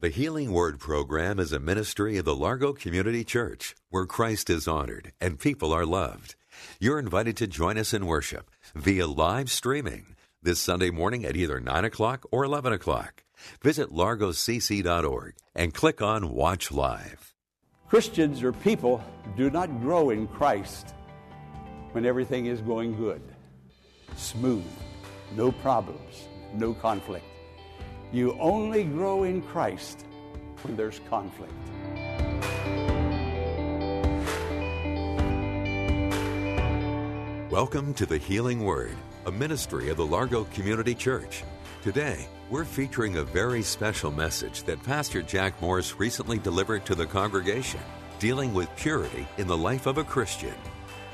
The Healing Word program is a ministry of the Largo Community Church where Christ is honored and people are loved. You're invited to join us in worship via live streaming this Sunday morning at either 9 o'clock or 11 o'clock. Visit largocc.org and click on Watch Live. Christians or people do not grow in Christ when everything is going good, smooth, no problems, no conflict. You only grow in Christ when there's conflict. Welcome to the Healing Word, a ministry of the Largo Community Church. Today, we're featuring a very special message that Pastor Jack Morris recently delivered to the congregation, dealing with purity in the life of a Christian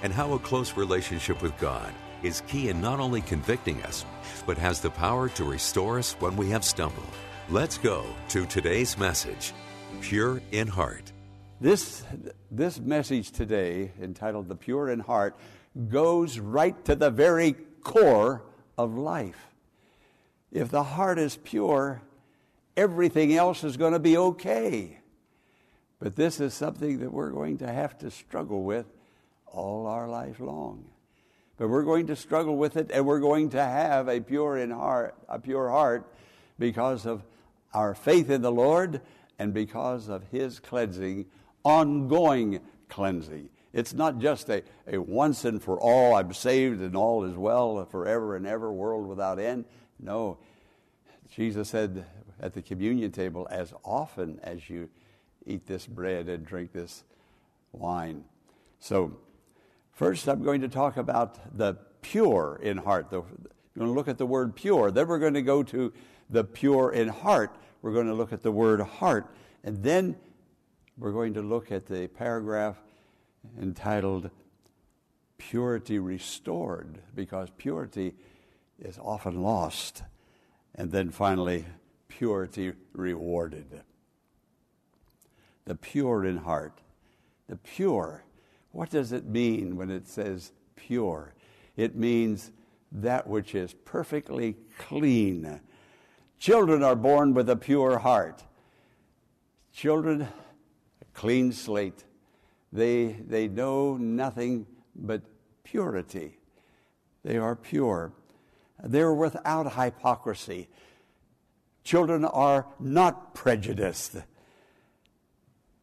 and how a close relationship with God is key in not only convicting us, but has the power to restore us when we have stumbled. Let's go to today's message Pure in Heart. This, this message today, entitled The Pure in Heart, goes right to the very core of life. If the heart is pure, everything else is going to be okay. But this is something that we're going to have to struggle with all our life long. But we're going to struggle with it, and we're going to have a pure in heart, a pure heart, because of our faith in the Lord and because of His cleansing, ongoing cleansing. It's not just a, a once and for all, I'm saved and all is well forever and ever, world without end. No. Jesus said at the communion table, as often as you eat this bread and drink this wine. So First, I'm going to talk about the pure in heart. The, we're going to look at the word pure. Then we're going to go to the pure in heart. We're going to look at the word heart. And then we're going to look at the paragraph entitled Purity Restored, because purity is often lost. And then finally, purity rewarded. The pure in heart. The pure what does it mean when it says pure? It means that which is perfectly clean. Children are born with a pure heart. Children, a clean slate. They, they know nothing but purity. They are pure. They're without hypocrisy. Children are not prejudiced.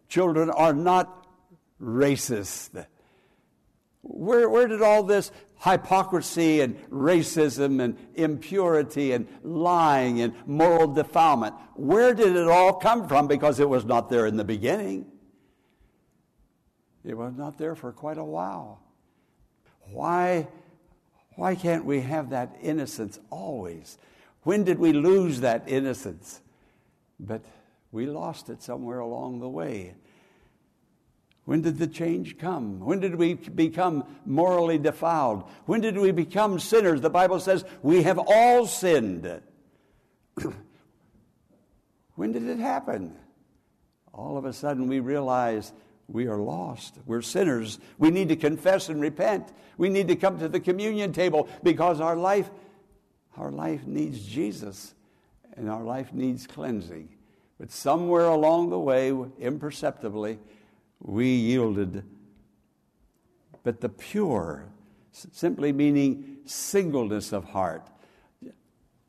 Children are not racist. Where, where did all this hypocrisy and racism and impurity and lying and moral defilement, where did it all come from? Because it was not there in the beginning. It was not there for quite a while. Why, why can't we have that innocence always? When did we lose that innocence? But we lost it somewhere along the way. When did the change come? When did we become morally defiled? When did we become sinners? The Bible says we have all sinned. when did it happen? All of a sudden we realize we are lost. We're sinners. We need to confess and repent. We need to come to the communion table because our life our life needs Jesus and our life needs cleansing. But somewhere along the way, imperceptibly, we yielded. But the pure, simply meaning singleness of heart,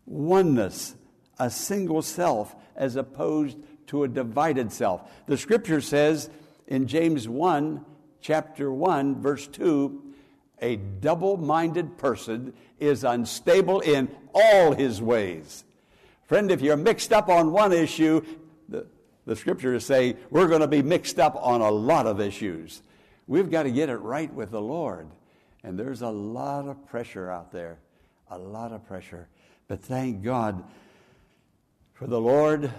oneness, a single self, as opposed to a divided self. The scripture says in James 1, chapter 1, verse 2, a double minded person is unstable in all his ways. Friend, if you're mixed up on one issue, the, scriptures say we're going to be mixed up on a lot of issues. We've got to get it right with the Lord. And there's a lot of pressure out there, a lot of pressure. But thank God for the Lord,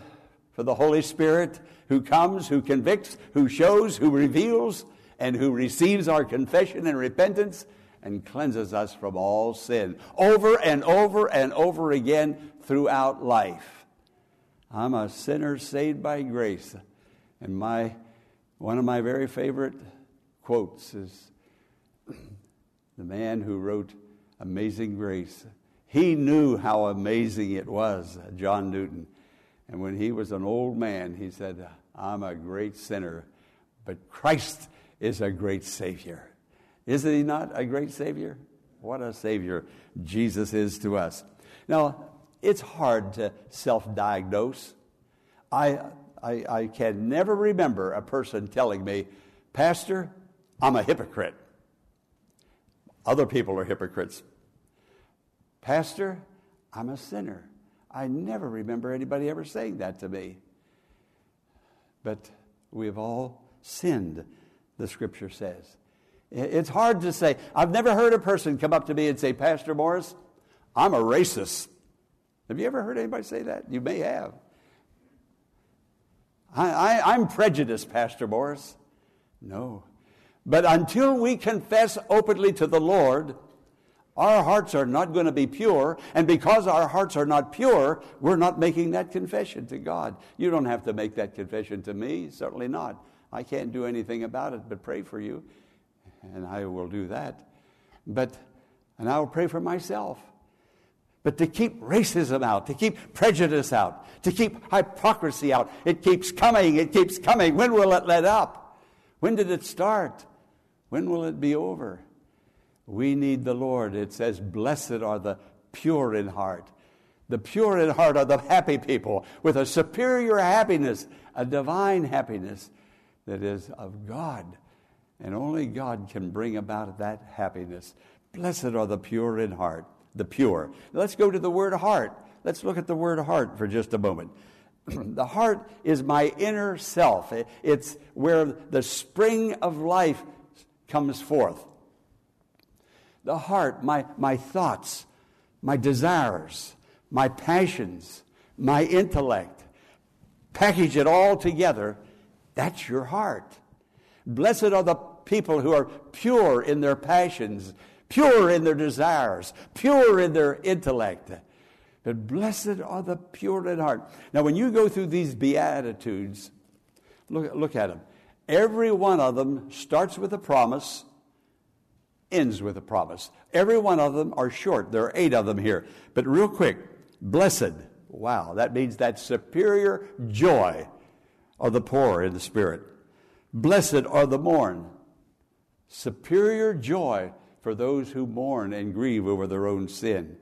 for the Holy Spirit who comes, who convicts, who shows, who reveals, and who receives our confession and repentance and cleanses us from all sin over and over and over again throughout life. I'm a sinner saved by grace. And my, one of my very favorite quotes is the man who wrote Amazing Grace. He knew how amazing it was, John Newton. And when he was an old man, he said, I'm a great sinner, but Christ is a great Savior. Isn't he not a great Savior? What a Savior Jesus is to us. Now, it's hard to self diagnose. I, I, I can never remember a person telling me, Pastor, I'm a hypocrite. Other people are hypocrites. Pastor, I'm a sinner. I never remember anybody ever saying that to me. But we've all sinned, the scripture says. It's hard to say. I've never heard a person come up to me and say, Pastor Morris, I'm a racist. Have you ever heard anybody say that? You may have. I, am prejudiced, Pastor Morris. No. But until we confess openly to the Lord, our hearts are not going to be pure. And because our hearts are not pure, we're not making that confession to God. You don't have to make that confession to me, certainly not. I can't do anything about it but pray for you, and I will do that. But, and I will pray for myself. But to keep racism out, to keep prejudice out, to keep hypocrisy out, it keeps coming, it keeps coming. When will it let up? When did it start? When will it be over? We need the Lord. It says, Blessed are the pure in heart. The pure in heart are the happy people with a superior happiness, a divine happiness that is of God. And only God can bring about that happiness. Blessed are the pure in heart the pure. Let's go to the word heart. Let's look at the word heart for just a moment. the heart is my inner self, it's where the spring of life comes forth. The heart, my, my thoughts, my desires, my passions, my intellect, package it all together, that's your heart. Blessed are the people who are pure in their passions pure in their desires, pure in their intellect. But blessed are the pure in heart. Now, when you go through these Beatitudes, look, look at them. Every one of them starts with a promise, ends with a promise. Every one of them are short. There are eight of them here. But real quick, blessed. Wow, that means that superior joy of the poor in the spirit. Blessed are the mourn. Superior joy for those who mourn and grieve over their own sin.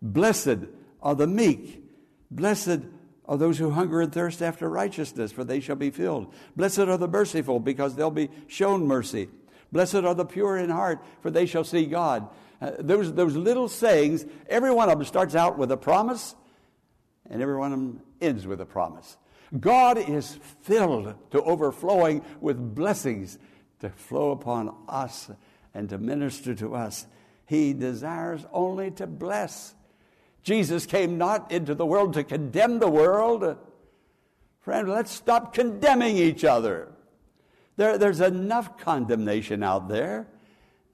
Blessed are the meek. Blessed are those who hunger and thirst after righteousness, for they shall be filled. Blessed are the merciful, because they'll be shown mercy. Blessed are the pure in heart, for they shall see God. Uh, those, those little sayings, every one of them starts out with a promise, and every one of them ends with a promise. God is filled to overflowing with blessings to flow upon us and to minister to us. He desires only to bless. Jesus came not into the world to condemn the world. Friend, let's stop condemning each other. There, there's enough condemnation out there,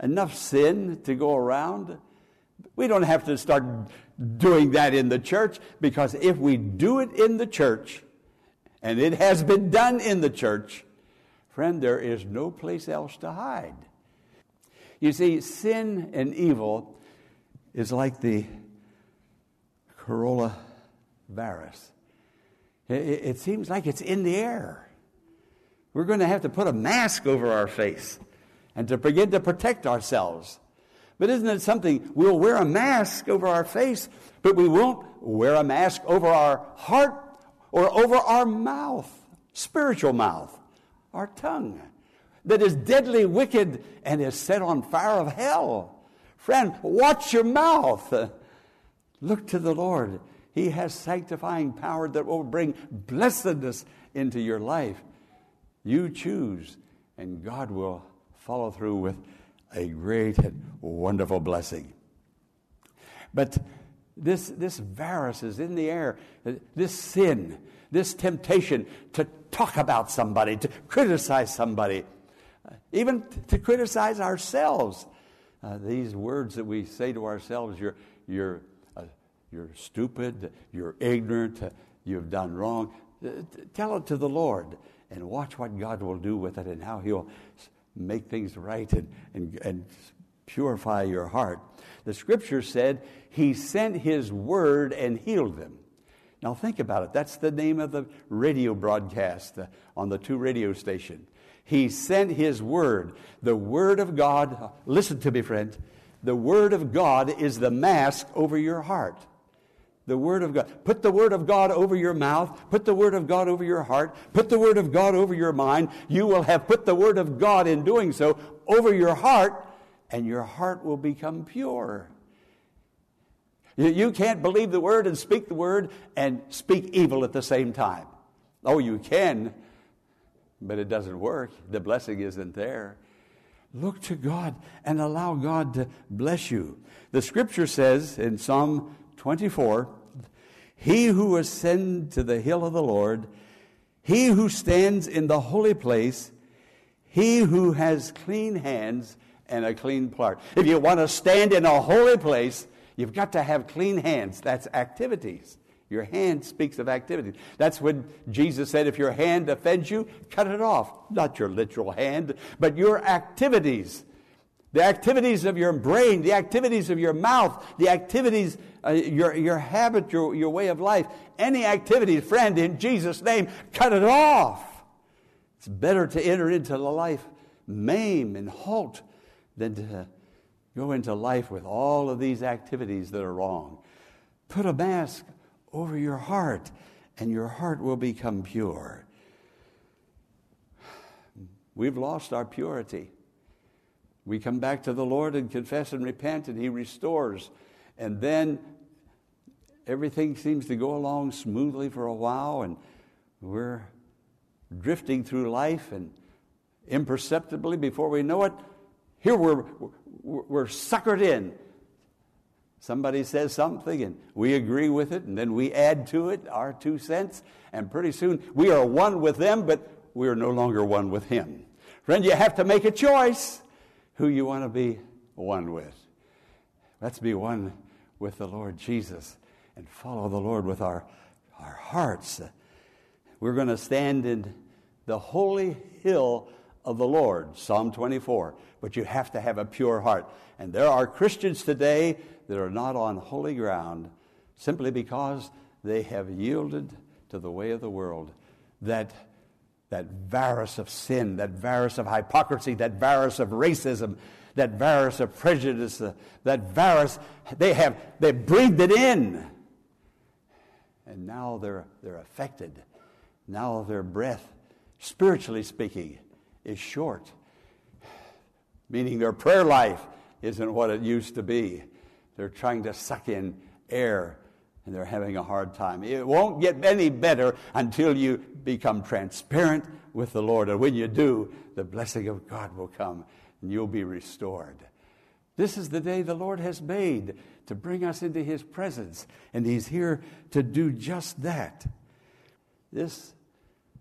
enough sin to go around. We don't have to start doing that in the church because if we do it in the church, and it has been done in the church, friend, there is no place else to hide. You see, sin and evil is like the coronavirus. It, it seems like it's in the air. We're going to have to put a mask over our face and to begin to protect ourselves. But isn't it something? We'll wear a mask over our face, but we won't wear a mask over our heart or over our mouth, spiritual mouth, our tongue that is deadly wicked and is set on fire of hell. Friend, watch your mouth. Look to the Lord. He has sanctifying power that will bring blessedness into your life. You choose, and God will follow through with a great and wonderful blessing. But this, this virus is in the air. This sin, this temptation to talk about somebody, to criticize somebody, even to criticize ourselves. Uh, these words that we say to ourselves, you're, you're, uh, you're stupid, you're ignorant, uh, you've done wrong. Uh, tell it to the Lord and watch what God will do with it and how He'll make things right and, and, and purify your heart. The scripture said He sent His word and healed them. Now think about it. That's the name of the radio broadcast uh, on the two radio station. He sent his word. The word of God, listen to me, friend. The word of God is the mask over your heart. The Word of God. Put the Word of God over your mouth. Put the Word of God over your heart. Put the Word of God over your mind. You will have put the Word of God in doing so over your heart, and your heart will become pure. You can't believe the Word and speak the Word and speak evil at the same time. Oh, you can, but it doesn't work. The blessing isn't there. Look to God and allow God to bless you. The scripture says in Psalm 24 He who ascends to the hill of the Lord, he who stands in the holy place, he who has clean hands and a clean heart. If you want to stand in a holy place, you've got to have clean hands. That's activities. Your hand speaks of activity. That's when Jesus said, if your hand offends you, cut it off. Not your literal hand, but your activities. The activities of your brain, the activities of your mouth, the activities, uh, your, your habit, your, your way of life. Any activity, friend, in Jesus' name, cut it off. It's better to enter into the life maim and halt than to go into life with all of these activities that are wrong. Put a mask over your heart, and your heart will become pure. We've lost our purity. We come back to the Lord and confess and repent, and He restores. And then everything seems to go along smoothly for a while, and we're drifting through life, and imperceptibly, before we know it, here we're, we're suckered in Somebody says something and we agree with it, and then we add to it our two cents, and pretty soon we are one with them, but we are no longer one with Him. Friend, you have to make a choice who you want to be one with. Let's be one with the Lord Jesus and follow the Lord with our, our hearts. We're going to stand in the holy hill of the Lord, Psalm 24. But you have to have a pure heart. And there are Christians today that are not on holy ground simply because they have yielded to the way of the world. That, that virus of sin, that virus of hypocrisy, that virus of racism, that virus of prejudice, uh, that virus, they have they breathed it in. And now they're, they're affected. Now their breath, spiritually speaking, is short, meaning their prayer life isn't what it used to be. They're trying to suck in air and they're having a hard time. It won't get any better until you become transparent with the Lord. And when you do, the blessing of God will come and you'll be restored. This is the day the Lord has made to bring us into His presence, and He's here to do just that. This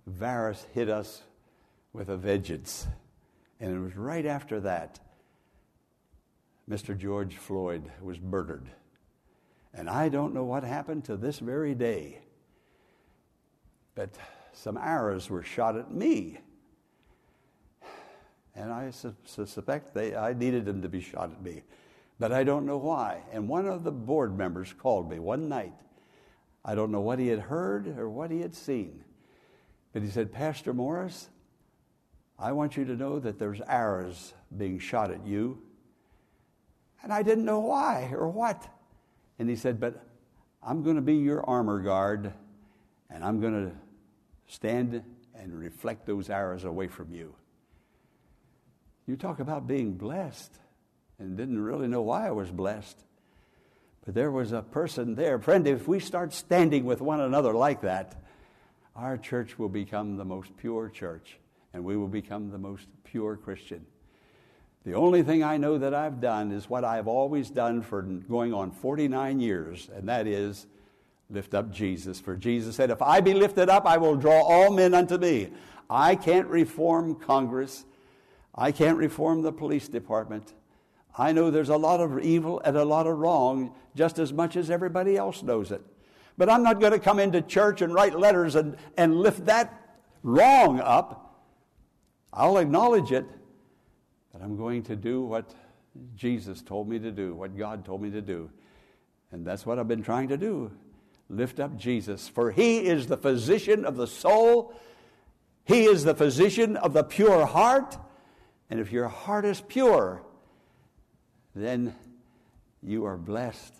virus hit us with a vengeance, and it was right after that Mr. George Floyd was murdered. And I don't know what happened to this very day. But some arrows were shot at me. And I su- suspect they, I needed them to be shot at me. But I don't know why. And one of the board members called me one night. I don't know what he had heard or what he had seen. But he said, Pastor Morris, I want you to know that there's arrows being shot at you and I didn't know why or what. And he said, But I'm going to be your armor guard, and I'm going to stand and reflect those arrows away from you. You talk about being blessed, and didn't really know why I was blessed. But there was a person there. Friend, if we start standing with one another like that, our church will become the most pure church, and we will become the most pure Christian. The only thing I know that I've done is what I've always done for going on 49 years, and that is lift up Jesus. For Jesus said, If I be lifted up, I will draw all men unto me. I can't reform Congress. I can't reform the police department. I know there's a lot of evil and a lot of wrong just as much as everybody else knows it. But I'm not going to come into church and write letters and, and lift that wrong up. I'll acknowledge it, but I'm going to do what Jesus told me to do, what God told me to do. And that's what I've been trying to do. lift up Jesus, for he is the physician of the soul. He is the physician of the pure heart. And if your heart is pure, then you are blessed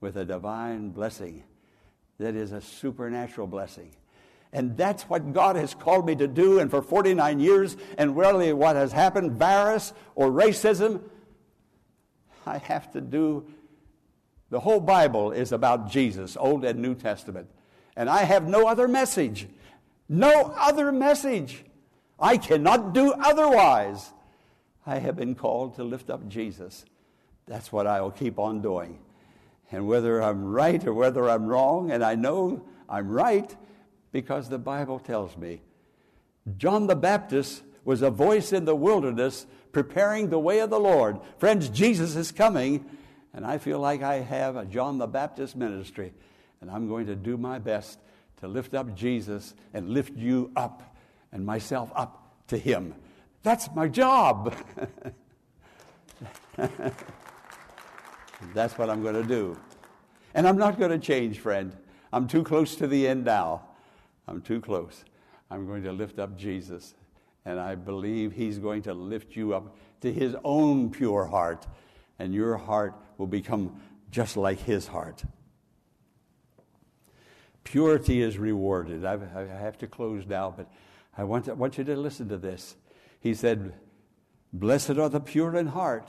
with a divine blessing that is a supernatural blessing. And that's what God has called me to do. And for 49 years, and really what has happened, virus or racism, I have to do. The whole Bible is about Jesus, Old and New Testament. And I have no other message. No other message. I cannot do otherwise. I have been called to lift up Jesus. That's what I will keep on doing. And whether I'm right or whether I'm wrong, and I know I'm right because the Bible tells me. John the Baptist was a voice in the wilderness preparing the way of the Lord. Friends, Jesus is coming, and I feel like I have a John the Baptist ministry, and I'm going to do my best to lift up Jesus and lift you up and myself up to Him. That's my job. That's what I'm going to do. And I'm not going to change, friend. I'm too close to the end now. I'm too close. I'm going to lift up Jesus. And I believe He's going to lift you up to His own pure heart. And your heart will become just like His heart. Purity is rewarded. I've, I have to close now, but I want, to, want you to listen to this. He said, Blessed are the pure in heart.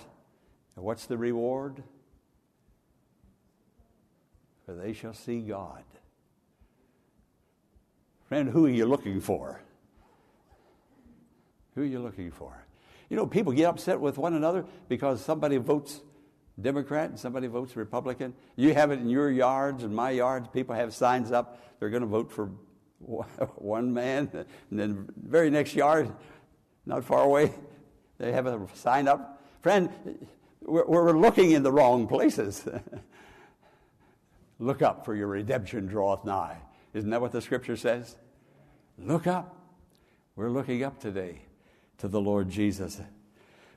And what's the reward? For they shall see God. Friend, who are you looking for? Who are you looking for? You know, people get upset with one another because somebody votes Democrat and somebody votes Republican. You have it in your yards and my yards. People have signs up. They're going to vote for one man. And then very next yard, not far away, they have a sign up. Friend, we're, we're looking in the wrong places. Look up, for your redemption draweth nigh. Isn't that what the scripture says? Look up. We're looking up today to the Lord Jesus.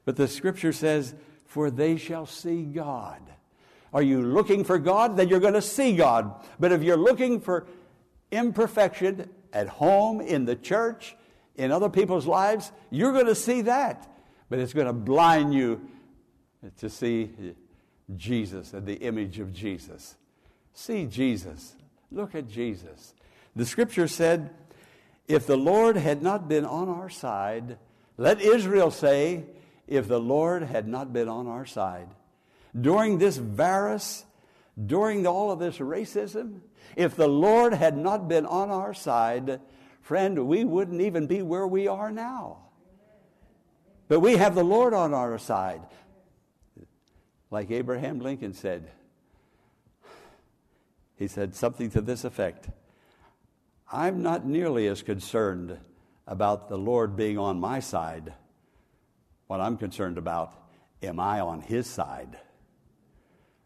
But the scripture says, For they shall see God. Are you looking for God? Then you're going to see God. But if you're looking for imperfection at home, in the church, in other people's lives, you're going to see that. But it's going to blind you to see Jesus and the image of Jesus. See Jesus. Look at Jesus. The scripture said, If the Lord had not been on our side, let Israel say, If the Lord had not been on our side. During this virus, during all of this racism, if the Lord had not been on our side, friend, we wouldn't even be where we are now. But we have the Lord on our side. Like Abraham Lincoln said, he said something to this effect I'm not nearly as concerned about the Lord being on my side. What I'm concerned about, am I on his side?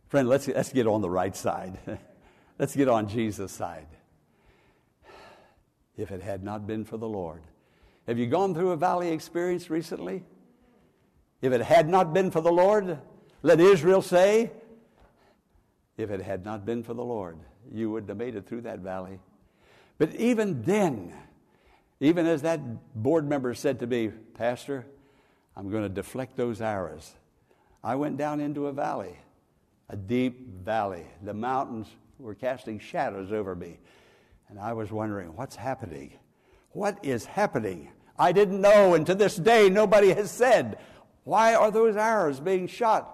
Friend, let's, let's get on the right side. let's get on Jesus' side. If it had not been for the Lord. Have you gone through a valley experience recently? If it had not been for the Lord, let Israel say, if it had not been for the Lord, you wouldn't have made it through that valley. But even then, even as that board member said to me, Pastor, I'm going to deflect those arrows. I went down into a valley, a deep valley. The mountains were casting shadows over me. And I was wondering, what's happening? What is happening? I didn't know, and to this day, nobody has said, why are those arrows being shot?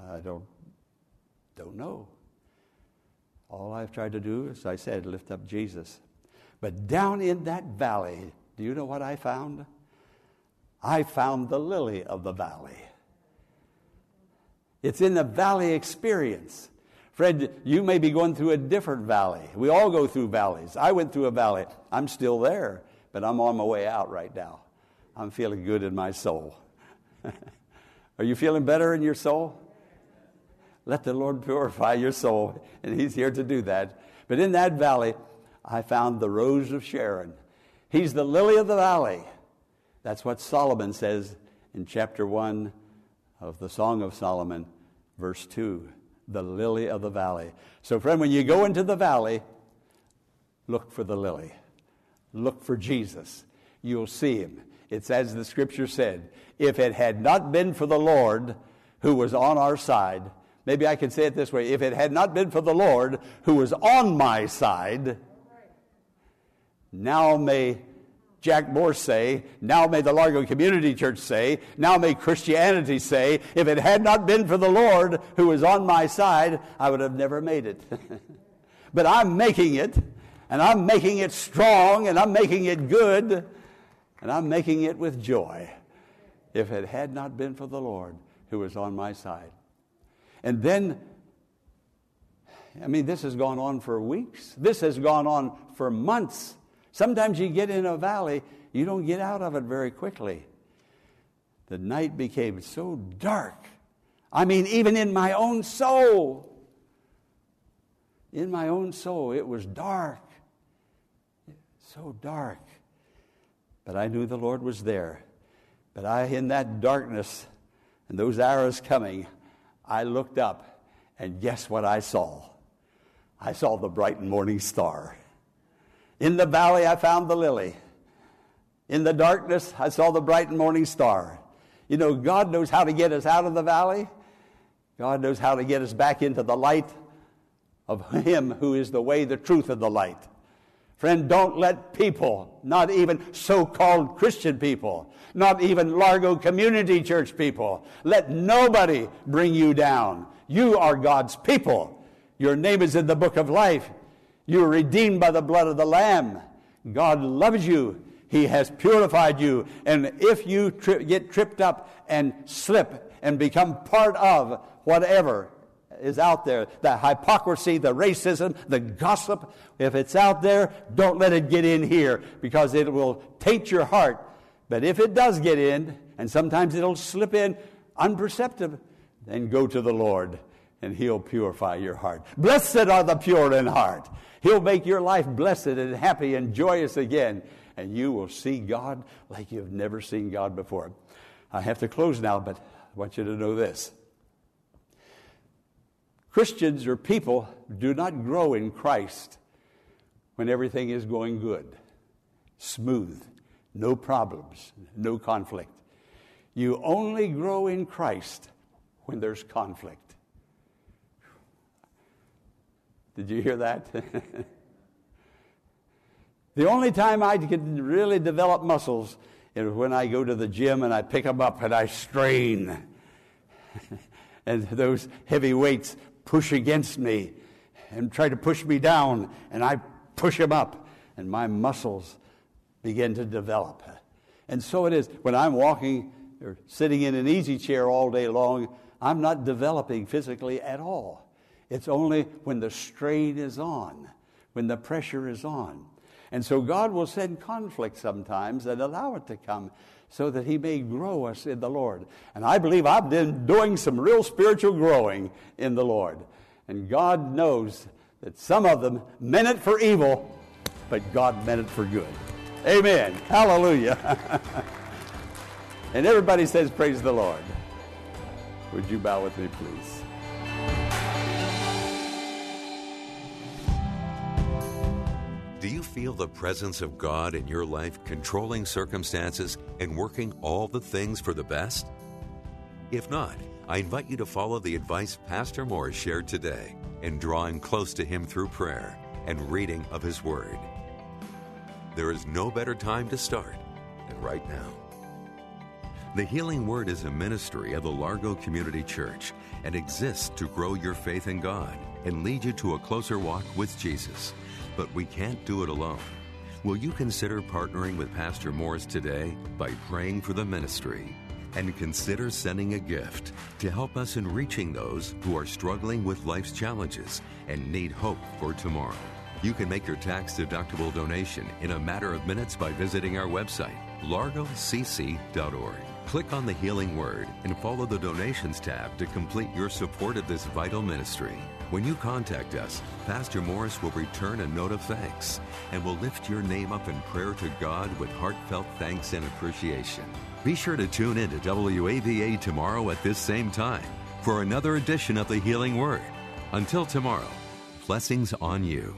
I don't don't know. All I've tried to do, as I said, lift up Jesus. But down in that valley, do you know what I found? I found the lily of the valley. It's in the valley experience. Fred, you may be going through a different valley. We all go through valleys. I went through a valley. I'm still there, but I'm on my way out right now. I'm feeling good in my soul. Are you feeling better in your soul? Let the Lord purify your soul. And He's here to do that. But in that valley, I found the rose of Sharon. He's the lily of the valley. That's what Solomon says in chapter 1 of the Song of Solomon, verse 2. the lily of the valley. So, friend, when you go into the valley, look for the lily. Look for Jesus. You'll see him. It's as the scripture said if it had not been for the Lord who was on our side, maybe I could say it this way if it had not been for the Lord who was on my side, now may Jack Morris say, now may the Largo Community Church say, now may Christianity say, if it had not been for the Lord who was on my side, I would have never made it. but I'm making it, and I'm making it strong, and I'm making it good, and I'm making it with joy. If it had not been for the Lord who was on my side. And then, I mean, this has gone on for weeks. This has gone on for months. Sometimes you get in a valley, you don't get out of it very quickly. The night became so dark. I mean, even in my own soul, in my own soul, it was dark. So dark. But I knew the Lord was there. But I, in that darkness and those arrows coming, I looked up, and guess what I saw? I saw the bright morning star. In the valley, I found the lily. In the darkness, I saw the bright morning star. You know, God knows how to get us out of the valley. God knows how to get us back into the light of Him who is the way, the truth, and the light. Friend, don't let people, not even so called Christian people, not even Largo Community Church people, let nobody bring you down. You are God's people. Your name is in the book of life. You are redeemed by the blood of the Lamb. God loves you. He has purified you. And if you tri- get tripped up and slip and become part of whatever is out there, the hypocrisy, the racism, the gossip, if it's out there, don't let it get in here because it will taint your heart. But if it does get in, and sometimes it'll slip in unperceptive, then go to the Lord and He'll purify your heart. Blessed are the pure in heart. He'll make your life blessed and happy and joyous again, and you will see God like you've never seen God before. I have to close now, but I want you to know this. Christians or people do not grow in Christ when everything is going good, smooth, no problems, no conflict. You only grow in Christ when there's conflict. Did you hear that? the only time I can really develop muscles is when I go to the gym and I pick them up and I strain. and those heavy weights push against me and try to push me down, and I push him up, and my muscles begin to develop. And so it is when I'm walking or sitting in an easy chair all day long, I'm not developing physically at all. It's only when the strain is on, when the pressure is on. And so God will send conflict sometimes and allow it to come so that He may grow us in the Lord. And I believe I've been doing some real spiritual growing in the Lord. And God knows that some of them meant it for evil, but God meant it for good. Amen. Hallelujah. and everybody says, Praise the Lord. Would you bow with me, please? Feel the presence of God in your life controlling circumstances and working all the things for the best? If not, I invite you to follow the advice Pastor Morris shared today in drawing close to Him through prayer and reading of His Word. There is no better time to start than right now. The Healing Word is a ministry of the Largo Community Church and exists to grow your faith in God and lead you to a closer walk with Jesus but we can't do it alone. Will you consider partnering with Pastor Morris today by praying for the ministry? And consider sending a gift to help us in reaching those who are struggling with life's challenges and need hope for tomorrow. You can make your tax deductible donation in a matter of minutes by visiting our website, largocc.org. Click on the Healing Word and follow the Donations tab to complete your support of this vital ministry. When you contact us, Pastor Morris will return a note of thanks and will lift your name up in prayer to God with heartfelt thanks and appreciation. Be sure to tune in to WAVA tomorrow at this same time for another edition of the Healing Word Until tomorrow, blessings on you.